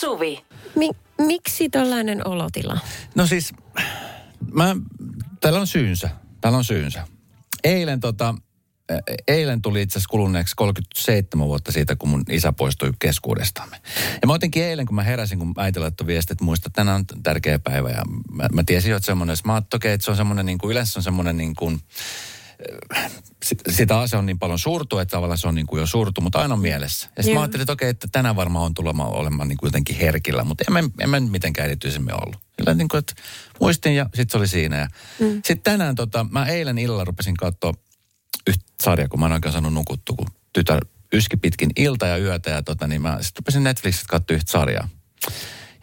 Suvi. Mi- miksi tällainen olotila? No siis, mä, täällä on syynsä. Täällä on syynsä. Eilen tota, ä, eilen tuli itse asiassa kuluneeksi 37 vuotta siitä, kun mun isä poistui keskuudestamme. Ja mä otinkin eilen, kun mä heräsin, kun äiti laittoi viestit, että muista, että tänään on tärkeä päivä. Ja mä, mä tiesin jo, että semmoinen, mä ajattelin, okay, että se on semmoinen, niin kuin, yleensä se on semmoinen niin kuin, sitä asia on niin paljon surtu, että tavallaan se on niin kuin jo surtu, mutta aina on mielessä. Ja sitten mä ajattelin, että okei, että tänään varmaan on tulema olemaan niin kuin jotenkin herkillä, mutta en mä, en nyt mitenkään erityisemmin ollut. Sillä niin kuin, että muistin ja sitten se oli siinä. Ja mm. Sitten tänään, tota, mä eilen illalla rupesin katsoa yhtä sarjaa, kun mä en oikein saanut nukuttua, kun tytär yski pitkin ilta ja yötä. Ja tota, niin mä sitten rupesin Netflixistä katsoa yhtä sarjaa.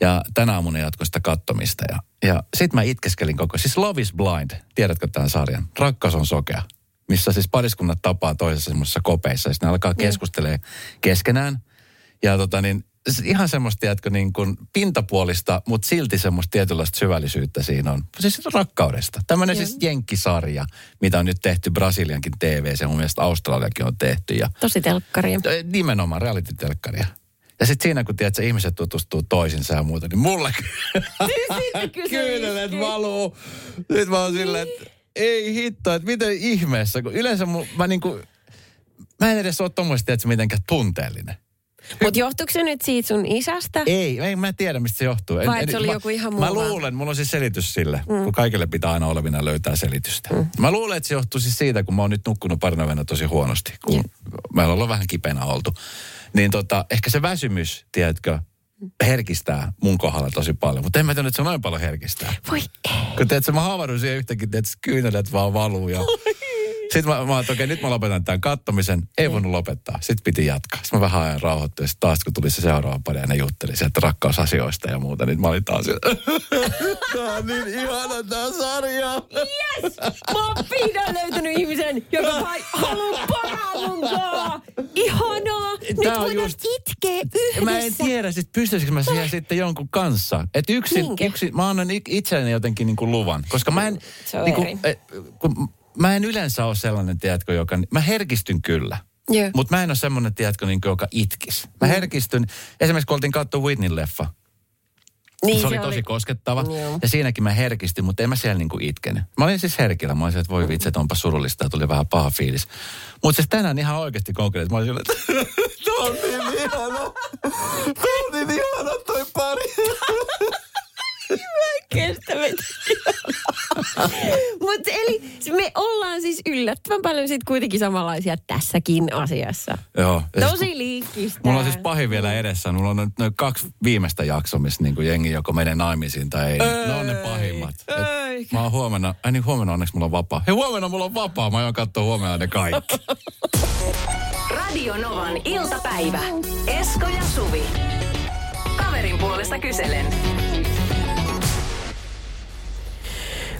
Ja tänä aamuna jatkoi sitä kattomista. Ja, ja sitten mä itkeskelin koko, siis Love is Blind, tiedätkö tämän sarjan? Rakkaus on sokea. Missä siis pariskunnat tapaa toisessa semmoisessa kopeissa. Ja sitten ne alkaa keskustelemaan keskenään. Ja tota niin, ihan semmoista, tiedätkö, niin kuin pintapuolista, mutta silti semmoista tietynlaista syvällisyyttä siinä on. Siis rakkaudesta. Tämmöinen Joo. siis jenkkisarja, mitä on nyt tehty Brasiliankin TV, se mun mielestä Australiakin on tehty. Ja Tosi telkkaria. Nimenomaan reality-telkkaria. Ja sitten siinä, kun tiedät, että ihmiset tutustuu toisinsa ja muuta, niin mulle kyynelet valuu. Nyt mä oon silleen, että ei hitto, että miten ihmeessä. Kun yleensä mun, mä niinku, mä en edes ole tommoista, että mitenkään tunteellinen. Mutta johtuuko se nyt siitä sun isästä? Ei, ei mä en tiedä, mistä se johtuu. En- Vai en- se oli mä, joku ihan muu Mä luulen, mulla on siis selitys sille, mm. kun kaikille pitää aina olevina löytää selitystä. Mm. Mä luulen, että se johtuu siis siitä, kun mä oon nyt nukkunut parina tosi huonosti, kun Jep. meillä on ollut vähän kipeänä oltu. Niin tota, ehkä se väsymys, tiedätkö, herkistää mun kohdalla tosi paljon. Mutta en mä tiedä, että se noin paljon herkistää. Voi ei. Kun tiedätkö, mä havahdun siihen yhtäkkiä, että kyynelet vaan valuu ja... Sitten mä, mä että okei, nyt mä lopetan tämän kattomisen. Ei voinut lopettaa. Sitten piti jatkaa. Sitten mä vähän ajan rauhoittuin. Sitten taas kun tuli se seuraava pari ja ne jutteli sieltä rakkausasioista ja muuta, niin mä olin taas Tää on niin ihana tää sarja. Mä oon vihdoin löytänyt ihmisen, joka vai haluaa parantaa. Ihanaa. Nyt Tää voidaan just- itkeä yhdessä. Mä en tiedä, sit pystyisikö mä siihen sitten jonkun kanssa. Että yksin, yksin, mä annan itselleni jotenkin niinku luvan. Koska mä en, niinku, eri. eh, kun, mä en yleensä ole sellainen, tiedätkö, joka, mä herkistyn kyllä. Joo. Mutta mä en ole semmoinen, tiedätkö, niin joka itkis. Mä herkistyn, esimerkiksi kun oltiin katsoa Whitney-leffa. Niin, se oli tosi koskettava. Joo. Ja siinäkin mä herkistyn, mutta en mä siellä niinku itkenyt. Mä olin siis herkillä. Mä olin että voi vitsi, että onpa surullista ja tuli vähän paha fiilis. Mutta siis tänään ihan oikeasti konkreettisesti. Mä olin silleen, että on niin ihana. Tää on niin ihana toi pari. Kestämättä. Mutta eli me ollaan siis yllättävän paljon sit kuitenkin samanlaisia tässäkin asiassa. Joo. siis Tosi liikkistä. Mulla on siis pahin vielä edessä. Mulla on noin kaksi viimeistä jaksoa, missä niin jengi joko menee naimisiin tai ei. Ne on ne pahimmat. Et mä oon huomenna, ai niin huomenna onneksi mulla on vapaa. Hei huomenna mulla on vapaa, mä aion katsoa huomenna ne kaikki. Radio Novan iltapäivä. Esko ja Suvi. Kaverin puolesta kyselen.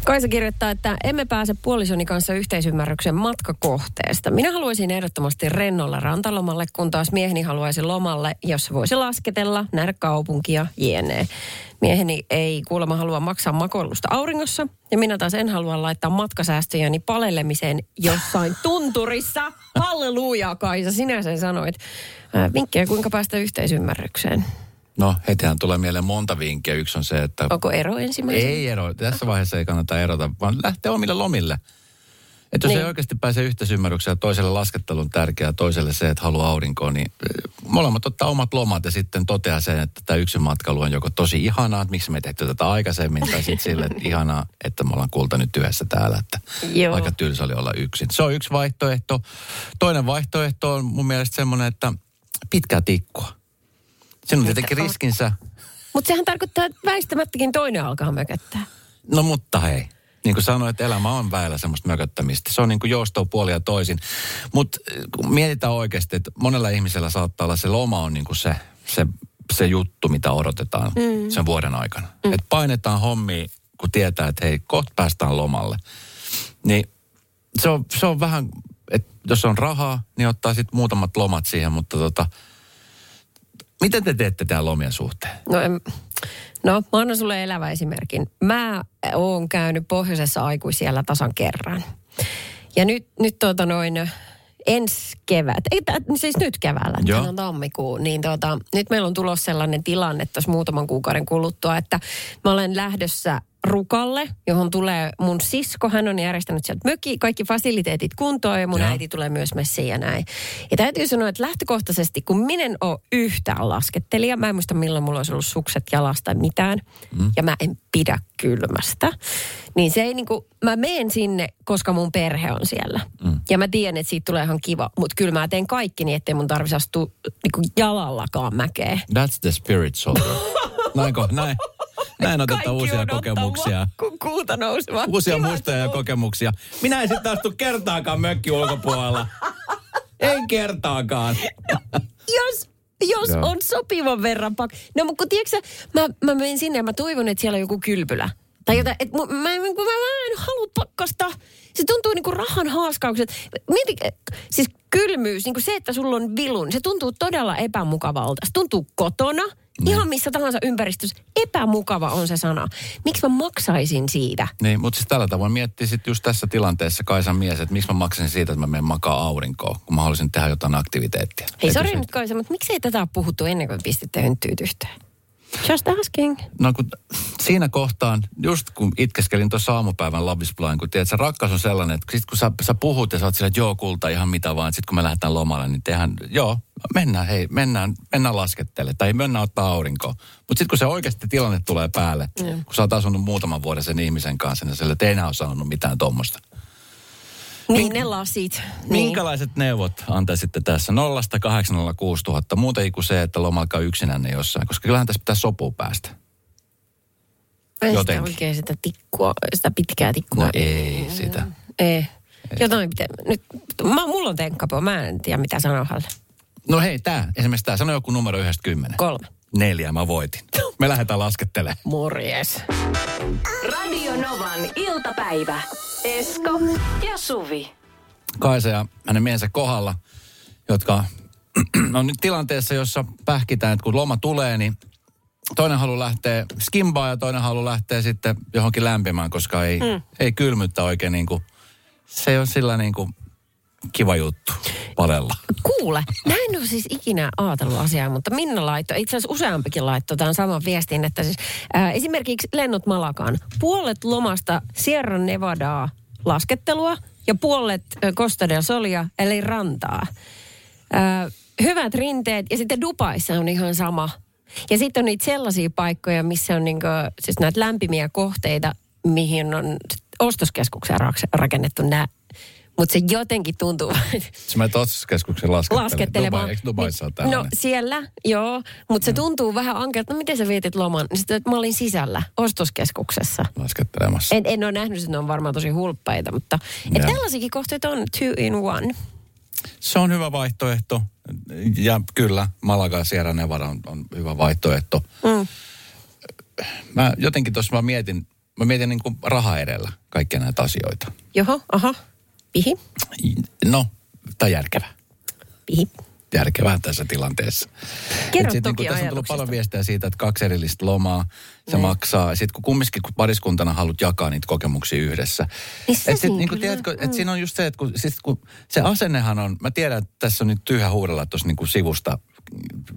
Kaisa kirjoittaa, että emme pääse puolisoni kanssa yhteisymmärryksen matkakohteesta. Minä haluaisin ehdottomasti rennolle rantalomalle, kun taas mieheni haluaisi lomalle, jos voisi lasketella, nähdä kaupunkia, jne. Mieheni ei kuulemma halua maksaa makoilusta auringossa, ja minä taas en halua laittaa matkasäästöjäni palelemiseen jossain tunturissa. Halleluja, Kaisa, sinä sen sanoit. Ää, Vinkkejä, kuinka päästä yhteisymmärrykseen. No hetihän tulee mieleen monta vinkkiä. Yksi on se, että Onko ero ensimmäisenä? ei ero. Tässä vaiheessa ei kannata erota, vaan lähteä omille lomille. Että jos Niin. ei oikeasti pääse yhteisymmärrykseen ja toiselle laskettelu on tärkeää, toiselle se, että haluaa aurinkoa, niin molemmat ottaa omat lomat ja sitten toteaa sen, että tämä yksin matkailu on joko tosi ihanaa, että miksi me ei tehty tätä aikaisemmin, tai sitten sille, että ihanaa, että me ollaan kulta nyt yhdessä täällä, että Joo. aika tylsä oli olla yksin. Se on yksi vaihtoehto. Toinen vaihtoehto on mun mielestä semmoinen, että pitkää tikkua. Siinä on tietenkin riskinsä, Mutta sehän tarkoittaa, että väistämättäkin toinen alkaa mököttää. No mutta hei, niin kuin sanoin, että elämä on väillä semmoista mököttämistä. Se on niin kuin joustoa puolia ja toisin. Mutta kun mietitään oikeasti, että monella ihmisellä saattaa olla se loma on niin kuin se, se, se juttu, mitä odotetaan mm. sen vuoden aikana. Mm. Että painetaan hommia, kun tietää, että hei, kohta päästään lomalle. Niin se on, se on vähän, että jos on rahaa, niin ottaa sitten muutamat lomat siihen, mutta tota, miten te teette tämän lomien suhteen? No, en, no mä annan sulle elävä esimerkin. Mä oon käynyt pohjoisessa aikuisiellä tasan kerran. Ja nyt, nyt tuota noin, ensi kevät, ei, siis nyt keväällä, Joo. on tammikuu, niin tota, nyt meillä on tulossa sellainen tilanne tässä muutaman kuukauden kuluttua, että mä olen lähdössä Rukalle, johon tulee mun sisko. Hän on järjestänyt sieltä mökki, kaikki fasiliteetit kuntoon ja mun Joo. äiti tulee myös messiin ja näin. Ja täytyy sanoa, että lähtökohtaisesti, kun minä en ole yhtään laskettelija, mä en muista milloin mulla olisi ollut sukset jalasta tai mitään, mm. ja mä en pidä kylmästä, niin se ei niinku, mä menen sinne, koska mun perhe on siellä. Mm. Ja mä tiedän, että siitä tulee ihan kiva, mutta kyllä mä teen kaikki niin, ettei mun tarvitsisi astua niinku jalallakaan mäkeä. That's the spirit soldier. Näinkö? Näin. Näin otetaan uusia on kokemuksia. Kun kuuta nouseva. Uusia Kiva, muistoja ja kokemuksia. Minä en sitten astu kertaakaan mökki ulkopuolella. Ei kertaakaan. jos, jos Joo. on sopivan verran pak... No mutta kun tiedätkö mä, mä menen sinne ja mä toivon, että siellä on joku kylpylä. Tai jotain, että mä, mä, mä, mä, mä en halua pakkasta. Se tuntuu niinku rahan haaskaukset. Mieti, siis kylmyys, niinku se, että sulla on vilun, se tuntuu todella epämukavalta. Se tuntuu kotona, ihan missä tahansa ympäristössä. Epämukava on se sana. Miksi mä maksaisin siitä? Niin, mutta siis tällä tavoin miettii sitten just tässä tilanteessa Kaisan mies, että miksi mä maksan siitä, että mä menen makaa aurinkoon, kun mä haluaisin tehdä jotain aktiviteettia. Hei, sori nyt Kaisa, mutta miksei tätä ole puhuttu ennen kuin pistitte hynttyyt yhteen? Just asking. No kun siinä kohtaan, just kun itkeskelin tuossa aamupäivän Blind, kun tiedät, se rakkaus on sellainen, että sit kun sä, sä puhut ja sä oot sillä, että joo kulta ihan mitä vaan, sitten kun me lähdetään lomalle, niin tehdään, joo, mennään, hei, mennään, mennään laskettele tai mennään ottaa aurinkoa. Mutta sitten kun se oikeasti tilanne tulee päälle, Mm. kun sä oot asunut muutaman vuoden sen ihmisen kanssa, niin sille, että ei enää ole sanonut mitään tuommoista. Niin ne lasit. Niin. Minkälaiset neuvot antaisitte tässä 0 806 000, muuten kuin se, että lomalkaa yksinänne jossain, koska kyllähän tässä pitää sopua päästä. Ei sitä oikein sitä tikkua, sitä pitkää tikkua. No ei sitä. Ei. Jotain pitää. Nyt, mä, mulla on tenkkapo, mä en tiedä mitä sanoa hänelle. No hei, tää, esimerkiksi tää, sano joku numero yhdestä kymmenen. Kolme. Neljä, mä voitin. Me lähdetään laskettelemaan. Morjes. Radio Novan iltapäivä. Esko ja Suvi. Kaisa ja hänen miehensä kohdalla, jotka on nyt tilanteessa, jossa pähkitään, että kun loma tulee, niin toinen haluaa lähteä skimbaan ja toinen haluaa lähteä sitten johonkin lämpimään, koska ei, mm. ei kylmyyttä oikein niin kuin, se ei ole sillä niin kuin kiva juttu palella. Kuule, mä en ole siis ikinä ajatellut asiaa, mutta Minna laittoi, itse asiassa useampikin laittoi tämän saman viestin, että siis ää, esimerkiksi lennot Malakaan. Puolet lomasta Sierra Nevadaa laskettelua ja puolet Costa del Solia eli rantaa. Ää, hyvät rinteet ja sitten Dubaissa on ihan sama. Ja sitten on niitä sellaisia paikkoja, missä on niinku, siis näitä lämpimiä kohteita, mihin on ostoskeskuksia rak- rakennettu nämä. Mutta se jotenkin tuntuu, Se menet ostoskeskuksen laskettelemaan. laskettelemaan. Dubai, eikö Dubaissa ole no siellä, joo. Mutta se tuntuu vähän ankealta. No miten sä vietit loman? Niin Sitten, että mä olin sisällä ostoskeskuksessa. Laskettelemassa. En, en ole nähnyt, että ne on varmaan tosi hulppeita, mutta et Joo. tällaisiakin kohteita on two in one. Se on hyvä vaihtoehto. Ja kyllä, Malaga Sierra Nevada on, on hyvä vaihtoehto. Mm. Mä jotenkin tuossa mä mietin, mä mietin niin kuin raha edellä kaikkia näitä asioita. Joho, aha. Pihi, No, tai järkevä. pihi. Järkevää tässä tilanteessa. Kerro sit toki niinku, tässä on tullut paljon viestejä siitä, että kaksi erillistä lomaa, se Niin. maksaa. Sitten kun kumminkin kun pariskuntana haluat jakaa niitä kokemuksia yhdessä. Niin et sit, niinku, kyllä, tiedätkö, mm. et siinä on just se, että kun, sit, kun se asennehan on, mä tiedän, että tässä on nyt tyhjä huudella tuossa niinku sivusta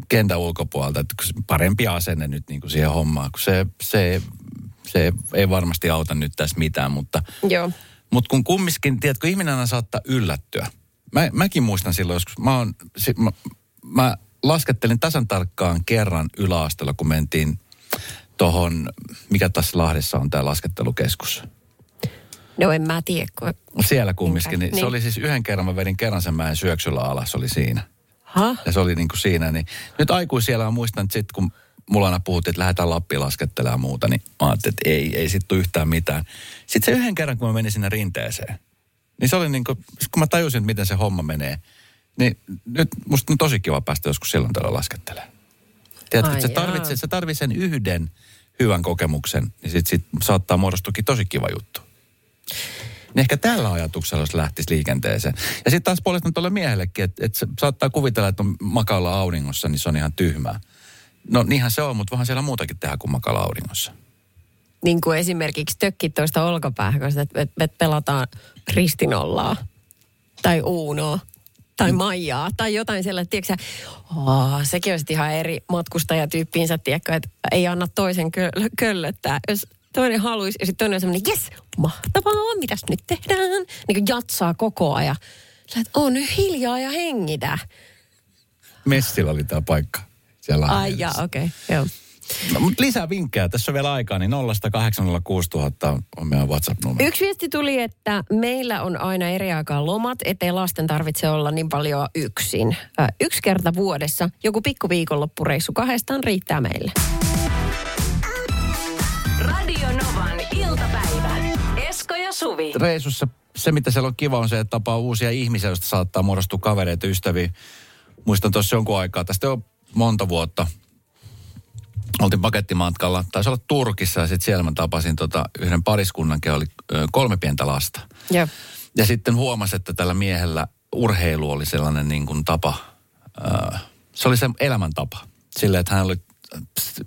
kentän ulkopuolelta, että kun parempi asenne nyt niinku siihen hommaan, kun se, se, se ei varmasti auta nyt tässä mitään, mutta Joo. Mutta kun kumminkin, tiedätkö, ihminen aina saattaa yllättyä. Mä, mäkin muistan silloin joskus, mä, oon, si, mä, mä laskettelin tasan tarkkaan kerran yläasteella, kun mentiin tohon, mikä tässä Lahdessa on tämä laskettelukeskus. No en mä tiedä, kun... Siellä kumminkin, niin, Niin. se oli siis yhden kerran, mä vedin kerran sen mäen syöksyllä alas, se oli siinä. Ha? Ja se oli niin kuin siinä, niin nyt aikuisiellä muistan, että sitten kun mulla aina puhuttiin, että lähdetään Lappiin laskettelemaan ja muuta, niin mä ajattelin, että ei, ei sit tule yhtään mitään. Sitten se yhden kerran, kun mä menin sinne rinteeseen, niin se oli niin kuin, kun mä tajusin, että miten se homma menee, niin nyt musta on tosi kiva päästä joskus silloin tällä laskettelemaan. Tiedätkö, että se jaa. tarvitsee, se tarvitsee sen yhden hyvän kokemuksen, niin sit, sit saattaa muodostukin tosi kiva juttu. Niin ehkä tällä ajatuksella jos lähtisi liikenteeseen. Ja sitten taas puolestaan tuolle miehellekin, että, se saattaa kuvitella, että on makailla auringossa, niin se on ihan tyhmää. No niinhän se on, mutta vähän siellä muutakin tehdä kuin makailla auringossa. Niin kuin esimerkiksi tökkit toista olkapäähän, että, että pelataan ristinollaa tai uunoa. tai Maijaa tai jotain sellaista, tiedätkö oh, sekin olisi ihan eri matkustajatyyppiinsä, tiedätkö, että ei anna toisen kö- köllöttää. Jos toinen haluaisi ja sitten toinen on semmoinen, jes, mahtavaa, mitäs nyt tehdään? Niin kuin jatsaa koko ajan. Sä et, on nyt hiljaa ja hengitä. Messillä oli tämä paikka. Siellä Ai jaa, okei, okay, joo. No, mutta lisää vinkkejä, tässä on vielä aikaa, niin 0806000 on meidän WhatsApp-numero. Yksi viesti tuli, että meillä on aina eri aikaa lomat, ettei lasten tarvitse olla niin paljon yksin. Ö, yksi kerta vuodessa, joku pikku viikonloppureissu kahdestaan riittää meille. Radio Novan iltapäivä. Esko ja Suvi. Reissussa se, mitä siellä on kiva, on se, että tapaa uusia ihmisiä, joista saattaa muodostua kavereita, ystäviä. Muistan tuossa jonkun aikaa, tästä on monta vuotta. Oltiin pakettimatkalla, taisi olla Turkissa ja sitten siellä mä tapasin tota yhden pariskunnan, joka oli kolme pientä lasta. Joo. Ja sitten huomasi, että tällä miehellä urheilu oli sellainen niin kuin tapa, se oli se elämäntapa. Silleen, että hän oli,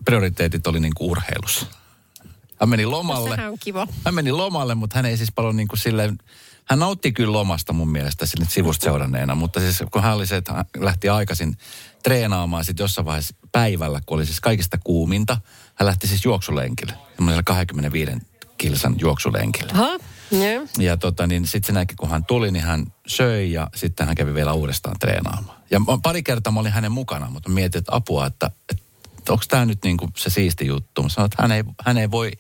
prioriteetit oli niin kuin urheilussa. Hän meni lomalle. Sehän on kiva. Hän meni lomalle, mutta hän ei siis paljon niin kuin silleen, hän nautti kyllä lomasta mun mielestä sille sivusta seuranneena, mutta siis kun hän oli se, että hän lähti aikaisin treenaamaan sitten jossain vaiheessa päivällä, kun oli siis kaikista kuuminta, hän lähti siis juoksulenkille, semmoisella 25 kilsan juoksulenkille. Aha, joo. Ja tota, niin sitten se näki, kun hän tuli, niin hän söi ja sitten hän kävi vielä uudestaan treenaamaan. Ja pari kertaa mä olin hänen mukana, mutta mietin, että apua, että, että onko tämä nyt niinku se siisti juttu. Mä sanoin, että hän ei, hän ei voi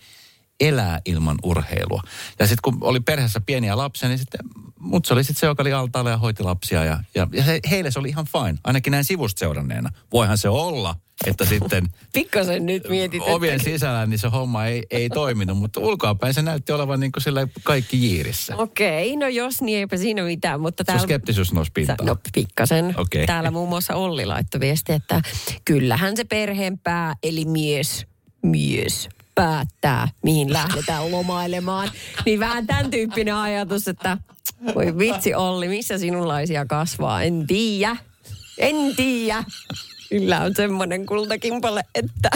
elää ilman urheilua. Ja sitten kun oli perheessä pieniä lapsia, niin sitten mut se oli sitten se, joka oli altaalla ja hoiti lapsia. Ja, ja, ja he, heille se oli ihan fine, ainakin näin sivusta seuranneena. Voihan se olla, että sitten Pikkasen nyt mietit, ovien että... sisällä niin se homma ei, ei toiminut, mutta ulkoapäin se näytti olevan niin kuin sillä kaikki jiirissä. Okei, no jos niin eipä siinä mitään, mutta Sun täällä... skeptisyys nousi pintaan. No pikkasen. Okei. Täällä muun muassa Olli laittoi viesti, että kyllähän se perheenpää, eli mies, mies päättää, mihin lähdetään lomailemaan. Niin vähän tämän tyyppinen ajatus, että voi vitsi Olli, missä sinunlaisia kasvaa? En tiedä. En tiedä. Kyllä on semmoinen kultakimpale, että...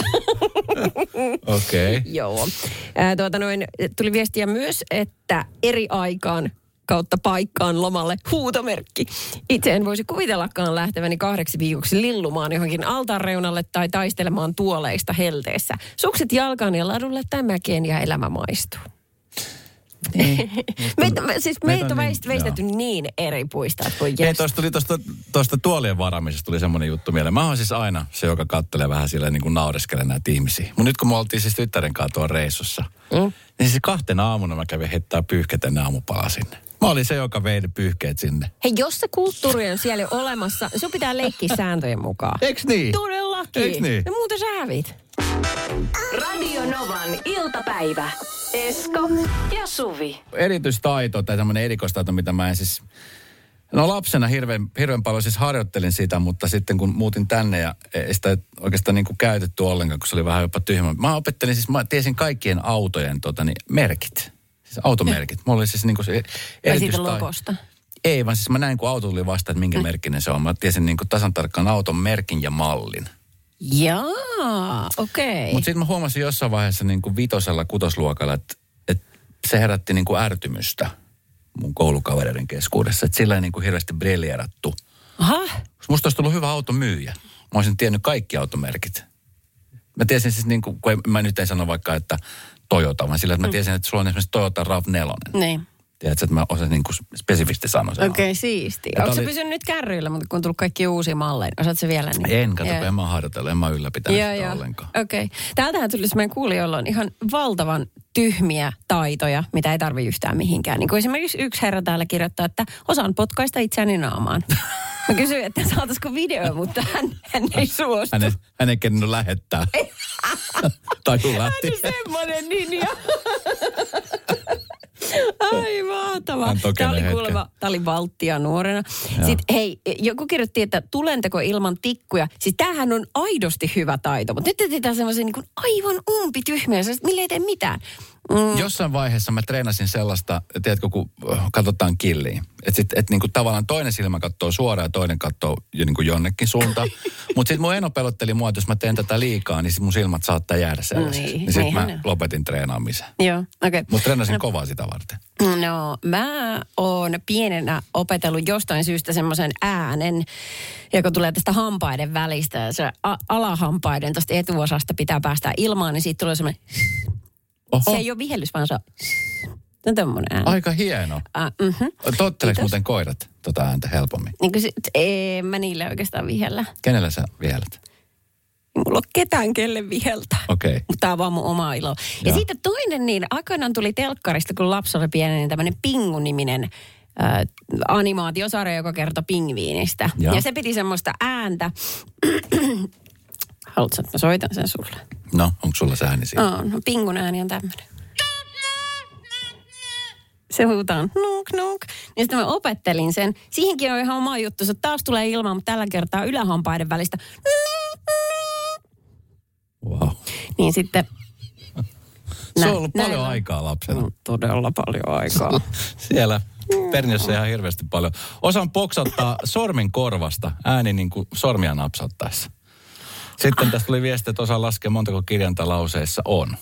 Okei. Okay. Joo. Ää, tuota noin, tuli viestiä myös, että eri aikaan kautta paikkaan lomalle huutomerkki. Itse en voisi kuvitellakaan lähteväni kahdeksi viikoksi lillumaan johonkin altaan reunalle tai taistelemaan tuoleista helteessä. Sukset jalkaan ja ladulle tai mäkeen ja elämä maistuu. meitä, me- siis meitä on niin, veist, veistetty niin eri puista, että voi Ei, tuosta tuli tuosta, tuosta tuolien varaamisesta tuli semmoinen juttu mieleen. Mä oon siis aina se, joka kattelee vähän sillä niin kuin naureskelee näitä ihmisiä. Mutta nyt kun me oltiin siis tyttären kanssa tuolla reissussa, mm. niin siis kahtena aamuna mä kävin heittää pyyhkeet ennen aamupala sinne. Mä olin se, joka vei ne pyyhkeet sinne. Hei, jos se kulttuuri on siellä olemassa, sun pitää leikkiä sääntöjen mukaan. Eiks niin? Todellakin. Eiks niin? Ja muuten sä hävit. Radio Novan iltapäivä. Esko ja Suvi. erityistaito tai tämmöinen erikoistaito, mitä mä en siis... No lapsena hirveän, hirveän paljon siis harjoittelin sitä, mutta sitten kun muutin tänne ja ei sitä oikeastaan niin kuin käytetty ollenkaan, kun se oli vähän jopa tyhmä. Mä opettelin siis, mä tiesin kaikkien autojen tota, niin, merkit. Siis automerkit. Mulla oli siis niin kuin se Vai siitä logosta? Ei, vaan siis mä näin, kun auto tuli vastaan, että minkä merkkinen se on. Mä tiesin niin kuin tasan tarkkaan auton merkin ja mallin. Jaa, okei. Mutta sitten mä huomasin jossain vaiheessa niin kuin vitosella, kutosluokalla, että, että se herätti niin kuin ärtymystä mun koulukavereiden keskuudessa. Että sillä ei niin kuin hirveästi briljeerattu. Aha, Musta olisi tullut hyvä automyyjä. Mä olisin tiennyt kaikki automerkit. Mä tiesin siis niin kuin, kun mä nyt en sano vaikka, että Toyota, vaan sillä, että mä tiesin, että sulla on esimerkiksi Toyota RAV4. niin. Tiedätkö, että mä osaan niin kuin spesifisti sanoa sen. Okei, okay, siisti. Onko tää se oli- pysynyt nyt kärryillä, mutta kun on tullut kaikki uusia malleja, osaat se vielä? Niin? En, kato, kun en mä harjoitella, en mä ylläpitänyt Joo, sitä joo. ollenkaan. Okei. Okay. Täältähän tuli semmoinen kuulija, jolla on ihan valtavan tyhmiä taitoja, mitä ei tarvi yhtään mihinkään. Niin kuin esimerkiksi yksi herra täällä kirjoittaa, että osaan potkaista itseäni naamaan. Mä kysyin, että saataisiko video, mutta hän, hän ei suostu. Hän ei, hän ei kennyt lähettää. tai kun lähti. Semmoinen ninja. Ai mahtavaa. Hän Tämä oli kuulemma, tämä oli valttia nuorena. Joo. Sitten hei, joku kirjoitti, että tulenteko ilman tikkuja. Siis tämähän on aidosti hyvä taito, mutta nyt etsitään semmoisia niin aivan umpityhmiä, millä ei tee mitään. Mm. Jossain vaiheessa mä treenasin sellaista, tiedätkö, kun äh, katsotaan killiin. Että et niinku tavallaan toinen silmä katsoo suoraan ja toinen katsoo jo niinku jonnekin suuntaan. Mutta sitten mun eno pelotteli mua, että jos mä teen tätä liikaa, niin sit mun silmät saattaa jäädä sellaisiksi. Niin, niin sitten mä niinhän ne. lopetin treenaamisen. Joo, okei. Okay. Mutta treenasin no. kovaa sitä varten. No, mä oon pienenä opetellut jostain syystä semmoisen äänen, joka tulee tästä hampaiden välistä. Ja se a- alahampaiden tuosta etuosasta pitää päästä ilmaan, niin siitä tulee semmoinen... Oho, Se ei ole vihellys, vaan se on... Se on tommonen ääni. aika hieno. Uh, mm-hmm. Totteleeko muuten koirat tota ääntä helpommin? Niin kuin sit, en mä niille oikeastaan vihellä. Kenellä sä vihelät? Ei mulla ole ketään, kelle viheltää. Okei. Okay. Mutta tämä on vaan mun oma ilo. Ja Joo. sitten toinen niin, aikoinaan tuli telkkarista, kun lapsi oli pieni, niin tämmöinen Pingu-niminen äh, animaatiosarja, joka kertoi pingviinistä. Joo. Ja se piti semmoista ääntä. Haluatko, että mä soitan sen sulle? No, onko sulla se ääni siinä? Oh, no, pingun ääni on tämmöinen. Se huutaa nuk nuk. Niin sitten mä opettelin sen. Siihenkin on ihan oma juttu. Se taas tulee ilmaan, mutta tällä kertaa ylähampaiden välistä. Wow. Niin sitten... Se on ollut paljon näillä- aikaa lapsena. No, todella paljon aikaa. Siellä Perniössä ihan hirveästi paljon. Osaan poksattaa sormen korvasta ääni niin kuin sormia napsattaessa. Sitten tästä tuli viesti, että osaan laskea montako kirjainta lauseessa on.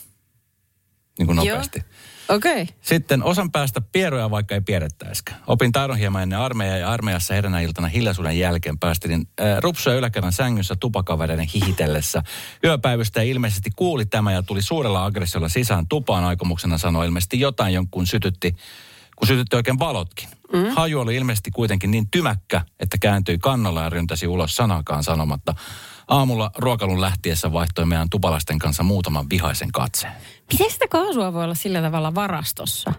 Niin kuin nopeasti. Okei. Okay. Sitten osan päästä pieroja, vaikka ei pierrettäisikään. Opin taidon hieman ennen armeijaa ja armeijassa eräänä iltana hiljaisuuden jälkeen päästin äh, rupsuja yläkerran sängyssä tupakavereiden hihitellessä. Yöpäivystä ilmeisesti kuuli tämä ja tuli suurella aggressiolla sisään tupaan aikomuksena sanoi ilmeisesti jotain, jonkun sytytti, kun sytytti oikein valotkin. Mm. Haju oli ilmeisesti kuitenkin niin tymäkkä, että kääntyi kannalla ja ryntäsi ulos sanakaan sanomatta. Aamulla ruokalun lähtiessä vaihtoi meidän tupalaisten kanssa muutaman vihaisen katseen. Miten sitä kaasua voi olla sillä tavalla varastossa?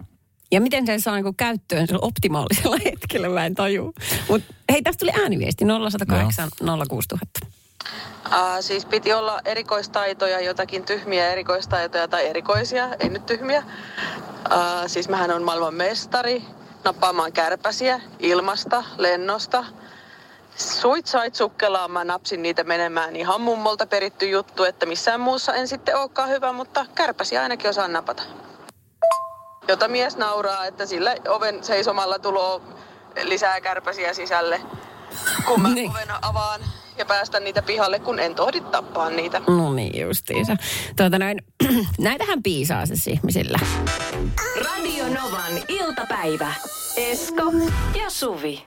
Ja miten sen saa niinku käyttöön sillä optimaalisella hetkellä, mä en taju. Mutta hei, tästä tuli ääniviesti 0108 06000. Uh, siis piti olla erikoistaitoja, jotakin tyhmiä erikoistaitoja tai erikoisia, ei nyt tyhmiä. Uh, siis mähän on maailman mestari nappaamaan kärpäsiä ilmasta, lennosta. Suit sait sukkelaan, mä napsin niitä menemään ihan mummolta peritty juttu, että missään muussa en sitten olekaan hyvä, mutta kärpäsiä ainakin osaan napata. Jota mies nauraa, että sillä oven seisomalla tulo lisää kärpäsiä sisälle, kun mä Niin. oven avaan ja päästän niitä pihalle, kun en tohdi tappaa niitä. No niin justiinsa. Tuota noin, näitähän piisaa siis ihmisillä. Radio Novan iltapäivä. Esko ja Suvi.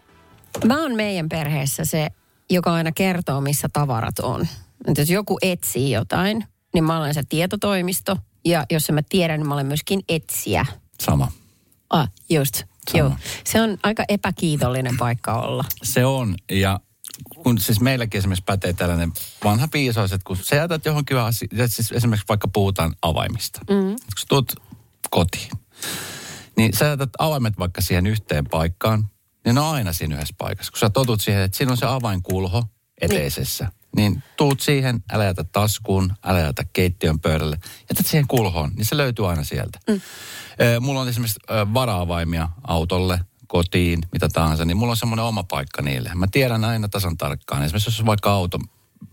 Mä oon meidän perheessä se, joka aina kertoo, missä tavarat on. Et jos joku etsii jotain, niin mä olen se tietotoimisto. Ja jos mä tiedän, niin mä olen myöskin etsiä. Sama. Ah, just. Sama. Joo. Se on aika epäkiitollinen paikka olla. Se on, ja kun siis meilläkin esimerkiksi pätee tällainen vanha piisaus, että kun sä jätät johonkin asiaan, siis esimerkiksi vaikka puhutaan avaimista, mm. kun sä tulet kotiin, niin sä jätät avaimet vaikka siihen yhteen paikkaan, niin ne on aina siinä yhdessä paikassa. Kun sä totut siihen, että siinä on se avainkulho eteisessä, niin, niin tuut siihen, älä jätä taskuun, älä jätä keittiön pöydälle, jätät siihen kulhoon, niin se löytyy aina sieltä. Mm. Mulla on esimerkiksi vara-avaimia autolle, kotiin, mitä tahansa, niin mulla on semmoinen oma paikka niille. Mä tiedän aina tasan tarkkaan. Esimerkiksi jos vaikka auto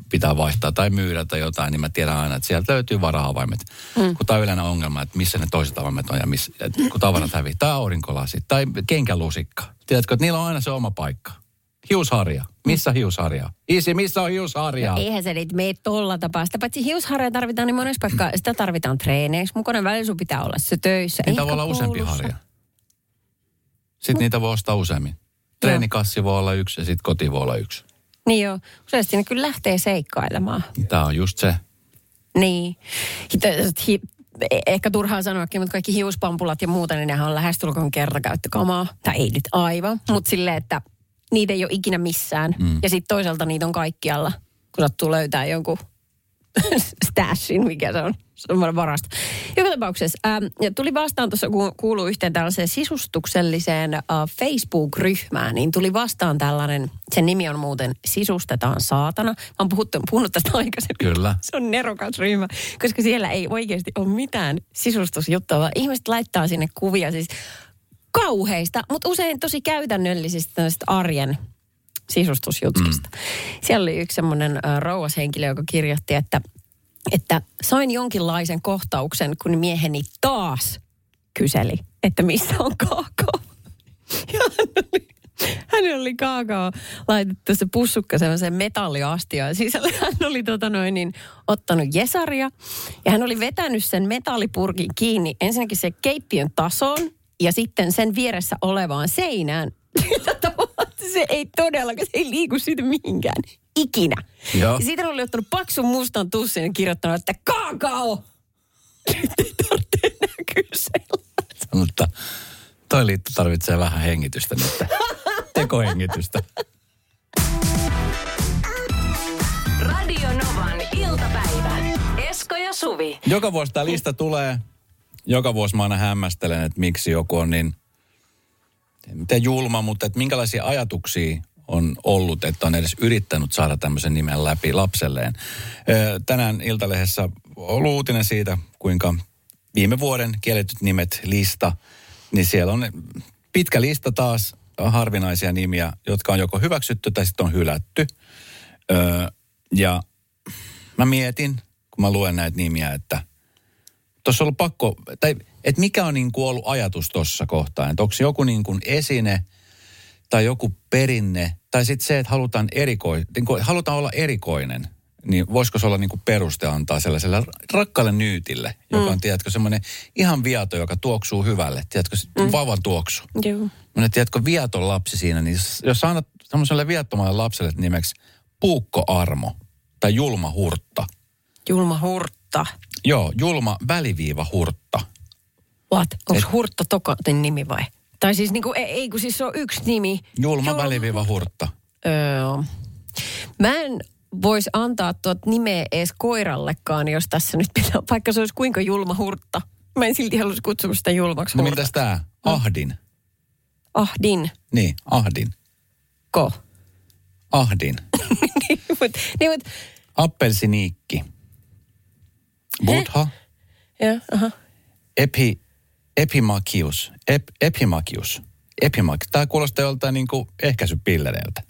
pitää vaihtaa tai myydä tai jotain, niin mä tiedän aina, että sieltä löytyy vara-avaimet. Mm. Kun tämä on yleinen ongelma, että missä ne toiset avaimet on ja missä, kun tavarat hävii. Tai aurinkolasit tai kenkälusikka. Tiedätkö, että niillä on aina se oma paikka. Hiusharja. Missä hiusharja? Isi, missä on hiusharja? Eihän se nyt mene tolla tapaa. Sitä paitsi hiusharja tarvitaan niin monessa paikkaa. Sitä tarvitaan treeneissä. Mukana välillä sun pitää olla se töissä. Niitä voi olla useampi koulussa. harja. Sitten niitä voi ostaa useammin. Treenikassi voi olla yksi ja sitten koti voi olla yksi. Niin joo. Useasti ne kyllä lähtee seikkailemaan. Tämä on just se. Niin. Hi- e- ehkä turhaa sanoakin, mutta kaikki hiuspampulat ja muuta, niin nehän on lähestulkoon kertakäyttökamaa. Tai ei nyt aivan, mutta silleen, että niitä ei ole ikinä missään. Mm. Ja sitten toisaalta niitä on kaikkialla, kun sattuu löytää jonkun stashin, mikä se on, semmoinen varasto. Joka tapauksessa ähm, ja tuli vastaan tuossa, kun kuuluu yhteen tällaiseen sisustukselliseen äh, Facebook-ryhmään, niin tuli vastaan tällainen, sen nimi on muuten Sisustetaan saatana. Mä oon puhuttu, puhunut tästä aikaisemmin. Kyllä. Se on nerokas ryhmä, koska siellä ei oikeasti ole mitään sisustusjuttua, vaan ihmiset laittaa sinne kuvia siis kauheista, mutta usein tosi käytännöllisistä arjen sisustusjutkista. Mm. Siellä oli yksi semmoinen rouvashenkilö, joka kirjoitti, että, että sain jonkinlaisen kohtauksen, kun mieheni taas kyseli, että missä on kaakao. Ja hän oli, hänellä oli kaakao laitettu se pussukka sellaiseen metalliastiaan sisällä. Hän oli tota noin, niin, ottanut jesaria ja hän oli vetänyt sen metallipurkin kiinni ensinnäkin se keittiön tasoon ja sitten sen vieressä olevaan seinään. Että se ei todellakaan, se ei liiku siitä mihinkään. Ikinä. Joo. Ja siitä oli ottanut paksun mustan tussin ja kirjoittanut, että kaakao! Nyt ei tarvitse enää kysellä. Mutta toi liitto tarvitsee vähän hengitystä nyt. Tekohengitystä. Radio Novan iltapäivä. Esko ja Suvi. Joka vuosi tämä lista tulee. Joka vuosi mä aina hämmästelen, että miksi joku on niin, miten julma, mutta että minkälaisia ajatuksia on ollut, että on edes yrittänyt saada tämmöisen nimen läpi lapselleen. Tänään Iltalehdessä on ollut uutinen siitä, kuinka viime vuoden kielletyt nimet lista, niin siellä on pitkä lista taas harvinaisia nimiä, jotka on joko hyväksytty tai sitten on hylätty. Ja mä mietin, kun mä luen näitä nimiä, että tuossa on ollut pakko, tai että mikä on niin kuin ollut ajatus tuossa kohtaa, että onko joku niin kuin esine tai joku perinne, tai sitten se, että halutaan, eriko, niin kuin, halutaan olla erikoinen, niin voisiko se olla niin kuin peruste antaa sellaiselle rakkaalle nyytille, joka on, tiedätkö, semmoinen ihan viato, joka tuoksuu hyvälle, tiedätkö, mm. vauvan tuoksu. Joo. Mä tiedätkö, viaton lapsi siinä, niin jos, jos annat semmoiselle viattomalle lapselle nimeksi Puukko Armo tai Julma Hurtta. Julma Hurtta. Joo, Julma väliviiva Hurtta. What? Onko Et- Hurtta Tokatin nimi vai? Tai siis niinku, ei, ei kun siis se on yksi nimi. Julma väliviiva Hurtta. Öö, mä en voisi antaa tuot nimeä edes koirallekaan, jos tässä nyt pitää, vaikka se olisi kuinka julma hurtta. Mä en silti haluaisi kutsua sitä julmaksi No hurtaksi. mitäs tää? Ahdin. Ahdin. Niin, Ahdin. Ko. Ahdin. niin, mut, niin, mut, Appelsiniikki. Budha. ja, aha. Epi, epimakius. Ep, epimakius. Epimak. Tää kuulostaa joltain niinku ehkäisypillereiltä.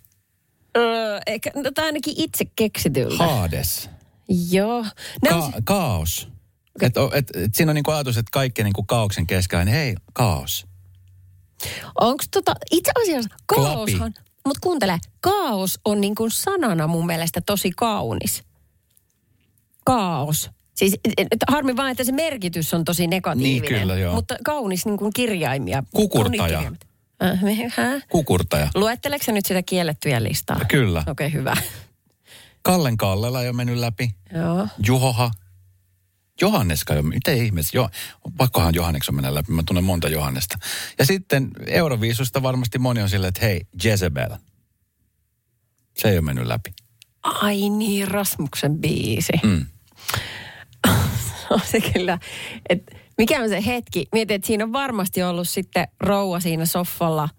Öö, eikä, no, tai ainakin itse keksityltä. Hades. Joo. Nämä on Ka- kaos. Et, o- et, et siinä on niinku ajatus, että kaikki niinku kaauksen keskellä, niin hei, kaos. Onko tota, itse asiassa kaoshan, mutta kuuntele, kaos on niin kuin sanana mun mielestä tosi kaunis. Kaos. Siis harmi vaan, että se merkitys on tosi negatiivinen. Niin, kyllä, joo. Mutta kaunis niin kuin kirjaimia. Kukurtaja. Monikirjaimet. Äh, me- hä? Kukurtaja. Luetteleeko sä nyt sitä kiellettyjä listaa? Kyllä. Okei, okay, hyvä. Kallen Kallela ole mennyt läpi. Joo. Juhoha. Johanneska jo, miten ihmeessä, jo, pakkohan Johanneksen mennä läpi, mä tunnen monta Johannesta. Ja sitten Euroviisusta varmasti moni on silleen, että hei, Jezebel. Se ei ole mennyt läpi. Ai niin, Rasmuksen biisi. Mm. On se kyllä, että mikä on se hetki? Mietin, että siinä on varmasti ollut sitten rouva siinä soffalla,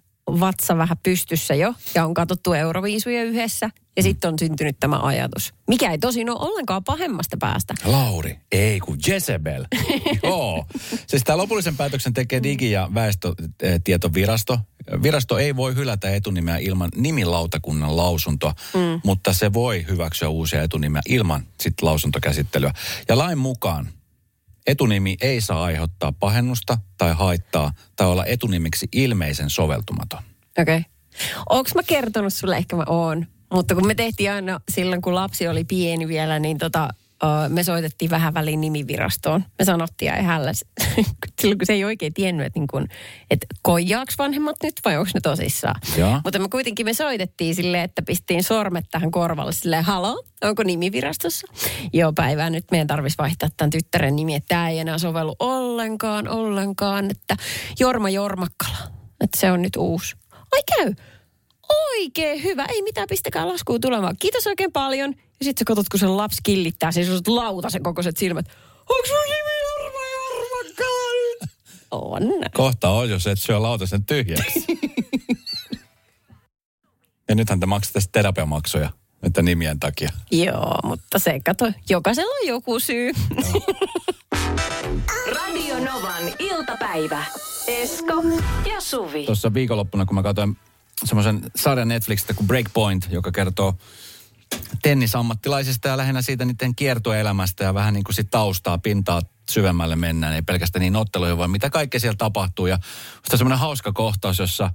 vatsa vähän pystyssä jo, ja on katsottu Euroviisuja yhdessä, ja sitten on syntynyt tämä ajatus. Mikä ei tosin ole ollenkaan pahemmasta päästä. Lauri, ei kun Jezebel. Joo. Siis tämä lopullisen päätöksen tekee Digi- ja väestötietovirasto. Virasto ei voi hylätä etunimeä ilman nimilautakunnan lausuntoa, mm. mutta se voi hyväksyä uusia etunimeä ilman sit lausuntokäsittelyä. Ja lain mukaan etunimi ei saa aiheuttaa pahennusta tai haittaa tai olla etunimiksi ilmeisen soveltumaton. Okei. Okay. Onko mä kertonut sulle, ehkä mä oon, mutta kun me tehtiin aina silloin, kun lapsi oli pieni vielä, niin tota, me soitettiin vähän väliin nimivirastoon. Me sanottiin ja hällä, silloin kun se ei oikein tiennyt, että, niin kun, että koijaaks vanhemmat nyt vai onko ne tosissaan. Joo. Mutta me kuitenkin me soitettiin silleen, että pistiin sormet tähän korvalle silleen, halo, onko nimivirastossa? Joo, päivää nyt meidän tarvitsisi vaihtaa tämän tyttären nimi, että tämä ei enää sovellu ollenkaan, ollenkaan, että Jorma Jormakkala, että se on nyt uusi. Ai käy. Oikein hyvä. Ei mitään, pistäkää laskuun tulemaan. Kiitos oikein paljon. Ja sitten sä katsot, kun se lapsi killittää, siis sellaiset lautasen kokoiset silmät. Onks mun nimi Jorma Jormakkala nyt? On. Kohta on, jos et syö lautasen tyhjäksi. ja nythän te maksatte sitten terapiamaksuja että nimien takia. Joo, mutta se kato, jokaisella on joku syy. Radio Novan iltapäivä. Esko ja Suvi. Tuossa viikonloppuna, kun mä katsoin semmoisen sarjan Netflixistä kuin Breakpoint, joka kertoo tennisammattilaisista ja lähinnä siitä niiden kiertoelämästä ja vähän niin kuin sit taustaa, pintaa syvemmälle mennään, ei pelkästään niin otteluihin, vaan mitä kaikkea siellä tapahtuu. Ja on semmoinen hauska kohtaus, jossa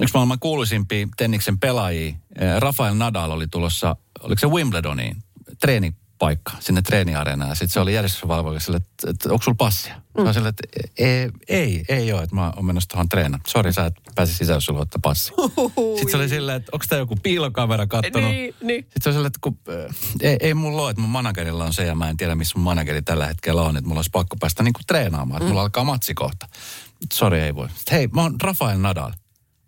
yksi maailman kuuluisimpia tenniksen pelaajia, eh, Rafael Nadal oli tulossa, oliko se Wimbledoniin, treenipaikka sinne treeniareenaan. Ja sitten se oli järjestysvalvoja sille, että, että onko sulla passia? Mm. Sille, että ei, ei, ei ole, että mä oon menossa tuohon treenaan. Sori, sä et pääse sisään, jos sulla ottaa passi. Sitten se oli silleen, että onko tämä joku piilokamera kattonut? Niin, niin. Sitten se on silleen, että kun, äh, ei, ei mulla ole, että mun managerilla on se ja mä en tiedä, missä mun manageri tällä hetkellä on, että mulla olisi pakko päästä niinku treenaamaan, että mulla alkaa matsi kohta. Sori, ei voi. Sitten, hei, mä oon Rafael Nadal.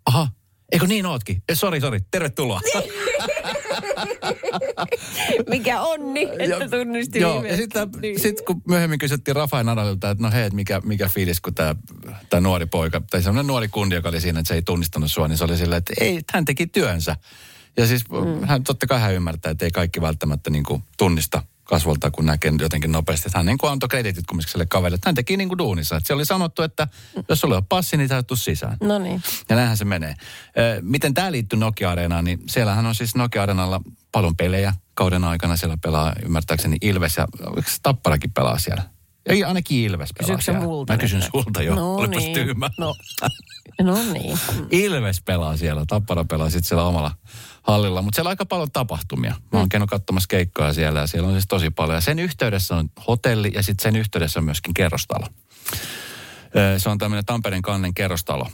Aha, eikö niin ootkin? Sori, sori, tervetuloa. Mikä onni, että tunnisti Joo, ja sitten Niin. sit, kun myöhemmin kysyttiin Rafael Nadalilta, että no hei, mikä, mikä fiilis, kun tämä nuori poika, tai semmoinen nuori kundi, joka oli siinä, että se ei tunnistanut sua, niin se oli silleen, että ei, hän teki työnsä. Ja siis mm. hän totta kai hän ymmärtää, että ei kaikki välttämättä niin kuin tunnista kasvolta, kun näkee jotenkin nopeasti. Että hän niin kuin antoi kreditit kumminkin sille kaverille, hän teki niin kuin duunissa. Että se oli sanottu, että jos sulla on passi, niin täytyy sisään. No niin. Ja näinhän se menee. Miten tämä liittyy Nokia-areenaan, niin siellähän on siis Nokia-areenalla paljon pelejä kauden aikana. Siellä pelaa ymmärtääkseni Ilves ja Tapparakin pelaa siellä. Ei, ainakin Ilves pelaa Kysyksä siellä. multa Mä nyt? kysyn sulta jo, No olipas niin. tyhmä. No, no niin. Ilves pelaa siellä, Tappara pelaa sitten siellä omalla hallilla. Mutta siellä on aika paljon tapahtumia. Mä oon käynyt katsomassa keikkoja siellä ja siellä on siis tosi paljon. Ja sen yhteydessä on hotelli ja sitten sen yhteydessä on myöskin kerrostalo. Se on tämmöinen Tampereen kannen kerrostalo,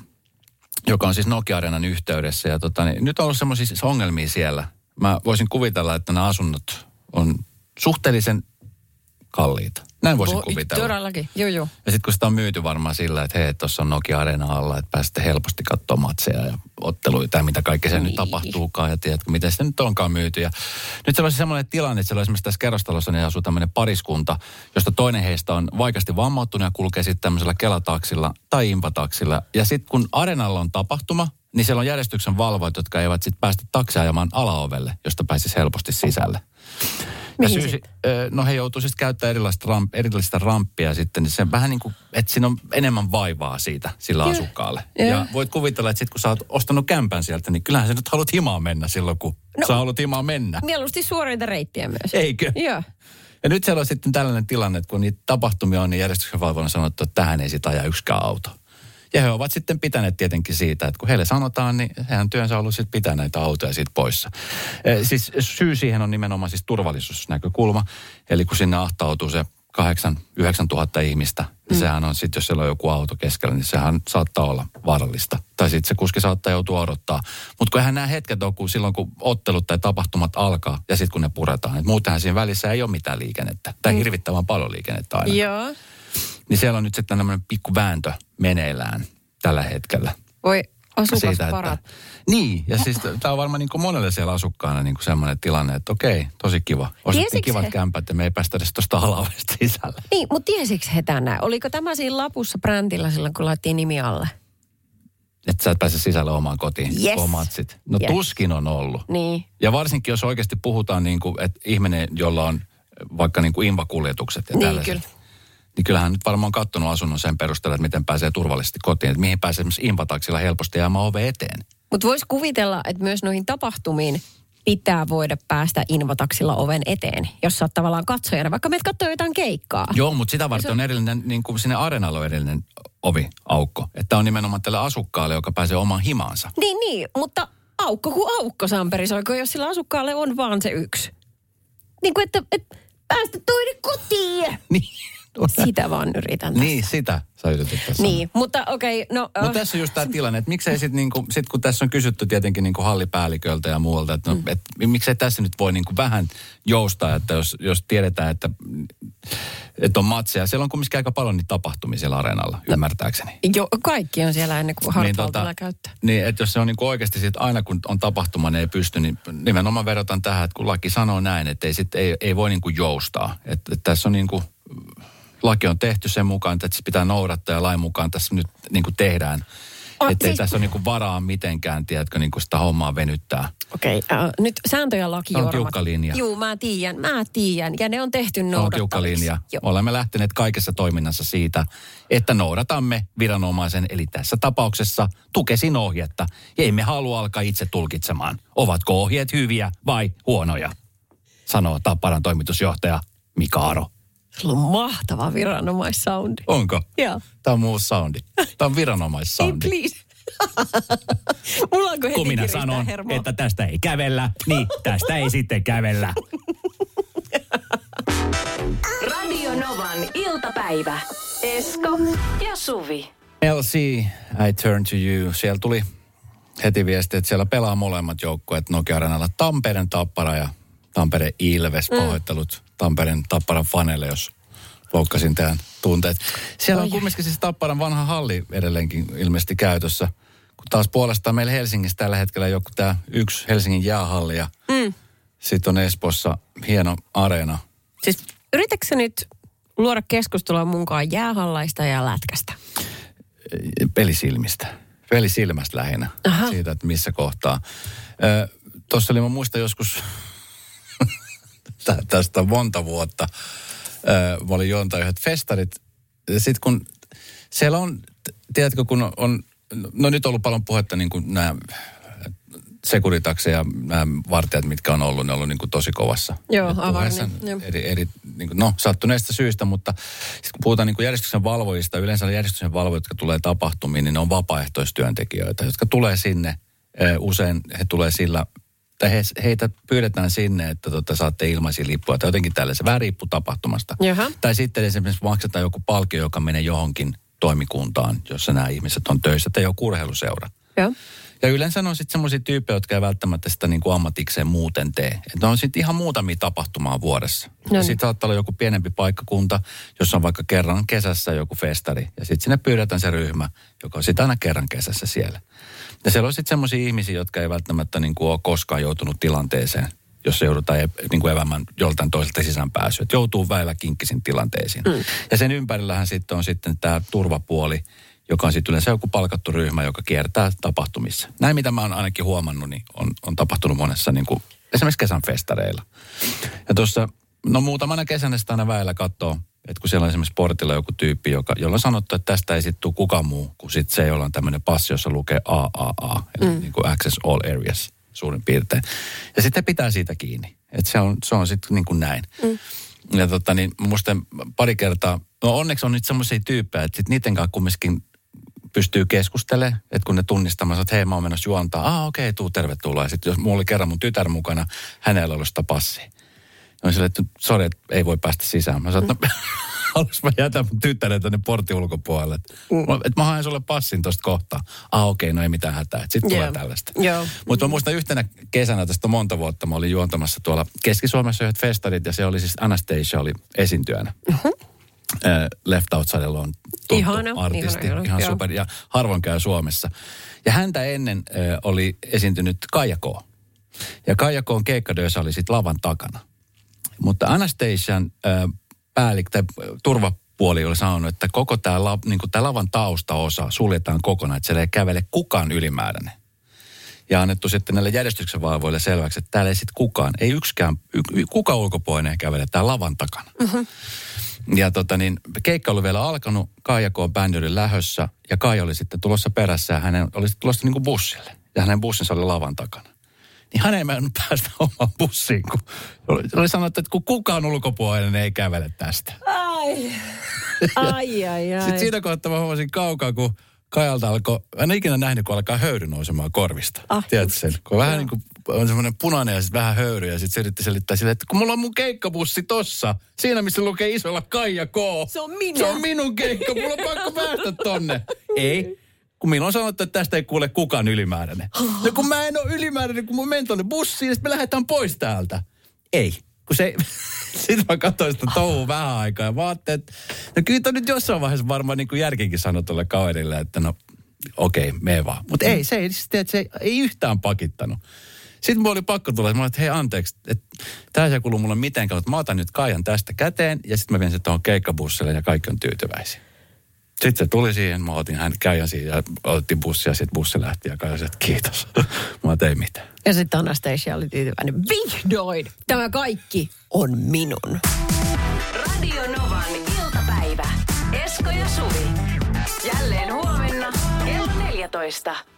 joka on siis Nokia-areenan yhteydessä. Ja tota, niin, nyt on ollut semmoisia siis ongelmia siellä. Mä voisin kuvitella, että nämä asunnot on suhteellisen kalliita. Näin voisin Voi, kuvitella. Todellakin, joo joo. Ja sitten kun sitä on myyty varmaan sillä, että hei, tuossa on Nokia-areena alla, että pääsette helposti katsomaan matseja ja otteluita ja mitä kaikkea se niin. nyt tapahtuukaan ja tiedätkö, miten sitä nyt onkaan myyty. Ja nyt se olisi semmoinen tilanne, että siellä on esimerkiksi tässä kerrostalossa niin asuu tämmöinen pariskunta, josta toinen heistä on vaikeasti vammautunut ja kulkee sitten tämmöisellä kelataksilla tai impataksilla. Ja sitten kun arenalla on tapahtuma, niin siellä on järjestyksen valvojat, jotka eivät sitten päästä taksia ajamaan alaovelle, josta pääsisi helposti sisälle. Mihin syy, sit? no he joutuu siis käyttämään erilaista, ramp, erilaista ramppia sitten, niin se vähän niin kuin, että siinä on enemmän vaivaa siitä sillä Joo. asukkaalle. Joo. Ja voit kuvitella, että sitten kun sä oot ostanut kämpän sieltä, niin kyllähän sä nyt haluat himaan mennä silloin, kun no. sä haluat himaan mennä. Mieluusti suorinta reittiä myös. Eikö? Joo. Ja nyt siellä on sitten tällainen tilanne, että kun niitä tapahtumia on, niin järjestyksenvalvojana on sanottu, että tähän ei sitä aja yksikään auto. Ja he ovat sitten pitäneet tietenkin siitä, että kun heille sanotaan, niin hehän työnsä on ollut sitten pitää näitä autoja siitä poissa. Eh, siis syy siihen on nimenomaan siis turvallisuusnäkökulma. Eli kun sinne ahtautuu se 8 9 tuhatta ihmistä, niin sehän on sitten, jos siellä on joku auto keskellä, niin sehän saattaa olla vaarallista. Tai sitten se kuski saattaa joutua odottaa. Mutta kun eihän nämä hetket ole, kun silloin kun ottelut tai tapahtumat alkaa ja sitten kun ne puretaan. Et muutenhan siinä välissä ei ole mitään liikennettä. Tai hirvittävän paljon liikennettä aina. Joo. Niin siellä on nyt sitten tämmöinen pikku vääntö meneillään tällä hetkellä. Voi asukas parat. että, niin, ja siis tämä on varmaan niin monelle siellä asukkaana niin semmoinen tilanne, että okei, tosi kiva. Tiesikö kivat he? kämpät ja me ei päästä edes tuosta alaovesta sisälle. Niin, mutta tiesikö he tänään? Oliko tämä siinä lapussa brändillä silloin, kun laitettiin nimi alle? Että sä et pääse sisälle omaan kotiin, Yes. kun on matsit. No Yes. tuskin on ollut. Niin. Ja varsinkin, jos oikeasti puhutaan niin kuin, että ihminen, jolla on vaikka niin kuin invakuljetukset ja Niin, tällaiset. kyllä. Niin kyllähän nyt varmaan on kattonut asunnon sen perusteella, että miten pääsee turvallisesti kotiin. Että mihin pääsee esimerkiksi invataksilla helposti jäämään ove eteen. Mutta voisi kuvitella, että myös noihin tapahtumiin pitää voida päästä invataksilla oven eteen, jos sä oot tavallaan katsojana, vaikka meet katsoo jotain keikkaa. Joo, mutta sitä varten on erillinen, niin kuin sinne areenalle on erillinen ovi, aukko. Että on nimenomaan tälle asukkaalle, joka pääsee omaan himaansa. Niin, niin, mutta aukko kuin aukko, Samperi Soiko, jos sillä asukkaalle on vaan se yksi. Niin kuin, että, että päästä toinen kotiin. Niin, Sitä vaan yritän tässä. niin sitä sä yrität tässä Niin, mutta okei, okay, no... Mutta tässä on just tämä tilanne, että miksei sitten niinku, sit kun tässä on kysytty tietenkin niinku hallipäälliköltä ja muualta, että no, Mm. et, miksei tässä nyt voi niinku vähän joustaa, että jos, jos tiedetään, että, että on matseja. Siellä on kumminkin aika paljon niitä tapahtumia siellä areenalla, ymmärtääkseni. Jo, kaikki on siellä ennen kuin niin, tota, käyttää. niin, että jos se on niinku oikeasti sit aina kun on tapahtuma, niin ei pysty, niin nimenomaan vedotan tähän, että kun laki sanoo näin, että ei, sit, ei, ei voi niinku joustaa. Että, että tässä on niinku, laki on tehty sen mukaan, että se pitää noudattaa ja lain mukaan tässä nyt niinku tehdään. Oh, Että siis- tässä ole niinku varaa mitenkään, tiedätkö, niinku sitä hommaa venyttää. Okei, okay, äh, nyt sääntö ja laki On tiukka linja. Juu, mä tiedän, mä tiedän. Ja ne on tehty Se on tiukka linja. Joo. Olemme lähteneet kaikessa toiminnassa siitä, että noudatamme viranomaisen, eli tässä tapauksessa tukesin ohjetta. Ja emme halua alkaa itse tulkitsemaan, ovatko ohjeet hyviä vai huonoja, sanoo Tapparan toimitusjohtaja Mika Aro. Sulla on mahtava viranomaissoundi. Onko? Joo. Tämä on muu soundi. Tämä on Ei, viranomaissoundi. please. Mulla onko heti Kun minä sanon, hermoa? että tästä ei kävellä, niin tästä ei sitten kävellä. Radio Novan iltapäivä. Esko ja Suvi. LC, I turn to you. Siellä tuli heti viesti, että siellä pelaa molemmat joukkueet Nokia Arenalla. Tampereen Tappara ja Tampereen Ilves. Mm. Tampereen Tapparan faneille, jos loukkasin tähän tunteet. Siellä on kumminkin siis Tapparan vanha halli edelleenkin ilmeisesti käytössä. Kun taas puolestaan meillä Helsingissä tällä hetkellä joku tämä yksi Helsingin jäähalli ja mm. sitten on Espoossa hieno areena. Siis yritätkö nyt luoda keskustelua munkaan jäähallaista ja lätkästä? pelisilmistä. Pelisilmästä lähinnä. Aha. Siitä, että missä kohtaa. Tuossa oli, mä muistan joskus, tästä on monta vuotta, mä olin juontaa yhdet festarit. Sitten kun siellä on, tiedätkö, kun on- no nyt on ollut paljon puhetta niin kuin nämä sekuritakse ja nämä vartijat, mitkä on ollut, ne on ollut niin kuin tosi kovassa Joo, puheessa. Eri, eri niin kuin, no, sattuneista syistä, mutta sit kun puhutaan niin kuin järjestyksen valvojista, yleensä järjestyksen valvojat, jotka tulee tapahtumiin, niin ne on vapaaehtoistyöntekijöitä, jotka tulee sinne. Usein he tulee sillä, tai he, heitä pyydetään sinne, että tota, saatte ilmaisia lippuja tai jotenkin tällaisen. Vähän riippuu tapahtumasta. Jaha. Tai sitten esimerkiksi maksetaan joku palkio, joka menee johonkin toimikuntaan, jossa nämä ihmiset on töissä, tai joku urheiluseura. Joo. Ja yleensä ne on sitten semmoisia tyyppejä, jotka ei välttämättä sitä niin kuin ammatikseen muuten tee. Et ne on sitten ihan muutamia tapahtumaa vuodessa. No Ja sitten saattaa olla joku pienempi paikkakunta, jossa on vaikka kerran kesässä joku festari. Ja sitten sinne pyydetään se ryhmä, joka on sitten aina kerran kesässä siellä. Ja siellä on sitten semmoisia ihmisiä, jotka ei välttämättä niin kuin ole koskaan joutunut tilanteeseen, jossa joudutaan e- niin kuin evämään joltain toiselta sisäänpääsyä. Joutuu väillä kinkkisin tilanteisiin. Mm. Ja sen ympärillähän sitten on sitten tämä turvapuoli, joka on sitten yleensä joku palkattu ryhmä, joka kiertää tapahtumissa. Näin mitä mä oon ainakin huomannut, niin on, on tapahtunut monessa niin kuin, esimerkiksi kesän festareilla. Ja tuossa, no muutamana kesänä sitä aina väillä katsoo, että kun siellä on esimerkiksi portilla joku tyyppi, joka, jolla on sanottu, että tästä ei sitten tule kukaan muu, kuin sitten se, jolla on tämmöinen passi, jossa lukee AAA, eli mm. niin kuin Access All Areas suurin piirtein. Ja sitten pitää siitä kiinni. Että se on, se on sitten niin kuin näin. Mm. Ja tota niin, mä muistan pari kertaa, no onneksi on nyt semmoisia tyyppejä, että sit niiden kanssa kumminkin pystyy keskustelemaan, että kun ne tunnistamaan, että hei mä oon menossa juontaa, ah okei, okay, tuu tervetuloa. Ja sitten jos mulla oli kerran mun tytär mukana, hänellä oli sitä passia. Ja mä silleen, että sori, että ei voi päästä sisään. Mä sanoin, että no, haluais mä jätän mun tyttären tänne portin ulkopuolelle. Mm. Että mä haen sulle passin tosta kohtaa. Ah okei, okay, no ei mitään hätää. Sitten tulee Joo. tällaista. Joo. Mutta mä muistan yhtenä kesänä tästä monta vuotta, mä olin juontamassa tuolla Keski-Suomessa yhdet festarit ja se oli siis Anastasia oli esiintyjänä. Uh-huh. Left Outsidella on tuttu Ihana, artisti, ihana, ihan joo. super ja harvoin käy Suomessa. Ja häntä ennen äh, oli esiintynyt Kaija K. Ja Kaija K:n keikkadyössä oli sitten lavan takana. Mutta Anastasian äh, päällik tai turvapuoli oli sanonut, että koko tämä la, niinku tää lavan taustaosa suljetaan kokonaan, että siellä ei kävele kukaan ylimääräinen. Ja annettu sitten näille järjestyksen valvoille selväksi, että täällä ei sitten kukaan, ei yksikään, y, kuka ulkopuolinen kävele täällä lavan takana. Ja tota niin, keikka oli vielä alkanut, Kaija K. bändi oli lähössä ja Kaija oli sitten tulossa perässä ja hänen oli sitten tulossa niin kuin bussille. Ja hänen bussinsa oli lavan takana. Niin hän ei mennyt päästä omaan bussiin, kun oli, oli sanottu, että kun kukaan ulkopuolinen ei kävele tästä. Ai. Ai, ai, ai. Sitten siinä kohtaa mä huomasin kaukaa, kun Kajalta alkoi, en ole ikinä nähnyt, kun alkaa höyry nousemaan korvista. Ah, Tiedätkö sen? Kun vähän niin kuin on semmoinen punainen ja sitten vähän höyry ja sitten se yritti selittää silleen, että kun mulla on mun keikkabussi tossa, siinä missä lukee isolla Kaija K. Se on minä. Se on minun keikka, mulla on pakko päästä tonne. Ei, kun minun on sanottu, että tästä ei kuule kukaan ylimääräinen. No kun mä en ole ylimääräinen, kun mä menen tonne bussiin, sitten me lähdetään pois täältä. Ei, kun se... Sitten mä katsoin sitä touhua vähän aikaa ja mä ajattelin, että no kyllä toi nyt jossain vaiheessa varmaan niin kuin järkikin sanoi tuolle kaverille, että no okei, okay, me vaan. Mutta ei, se ei, tiedät, se ei, yhtään pakittanut. Sitten mulla oli pakko tulla, että mä olin, että hei anteeksi, että tämä ei kuulu mulle mitenkään, mutta mä otan nyt Kaijan tästä käteen ja sitten mä vien sen tuohon keikkabussille ja kaikki on tyytyväisiä. Sitten se tuli siihen, mä otin hän Kaijan siihen ja otettiin bussia ja sitten bussi lähti ja sanoi, että kiitos. mä tein mitään. Ja sitten Anastasia oli tyytyväinen. Vihdoin! Tämä kaikki on minun. Radio Novan iltapäivä. Esko ja Suvi. Jälleen huomenna kello 14.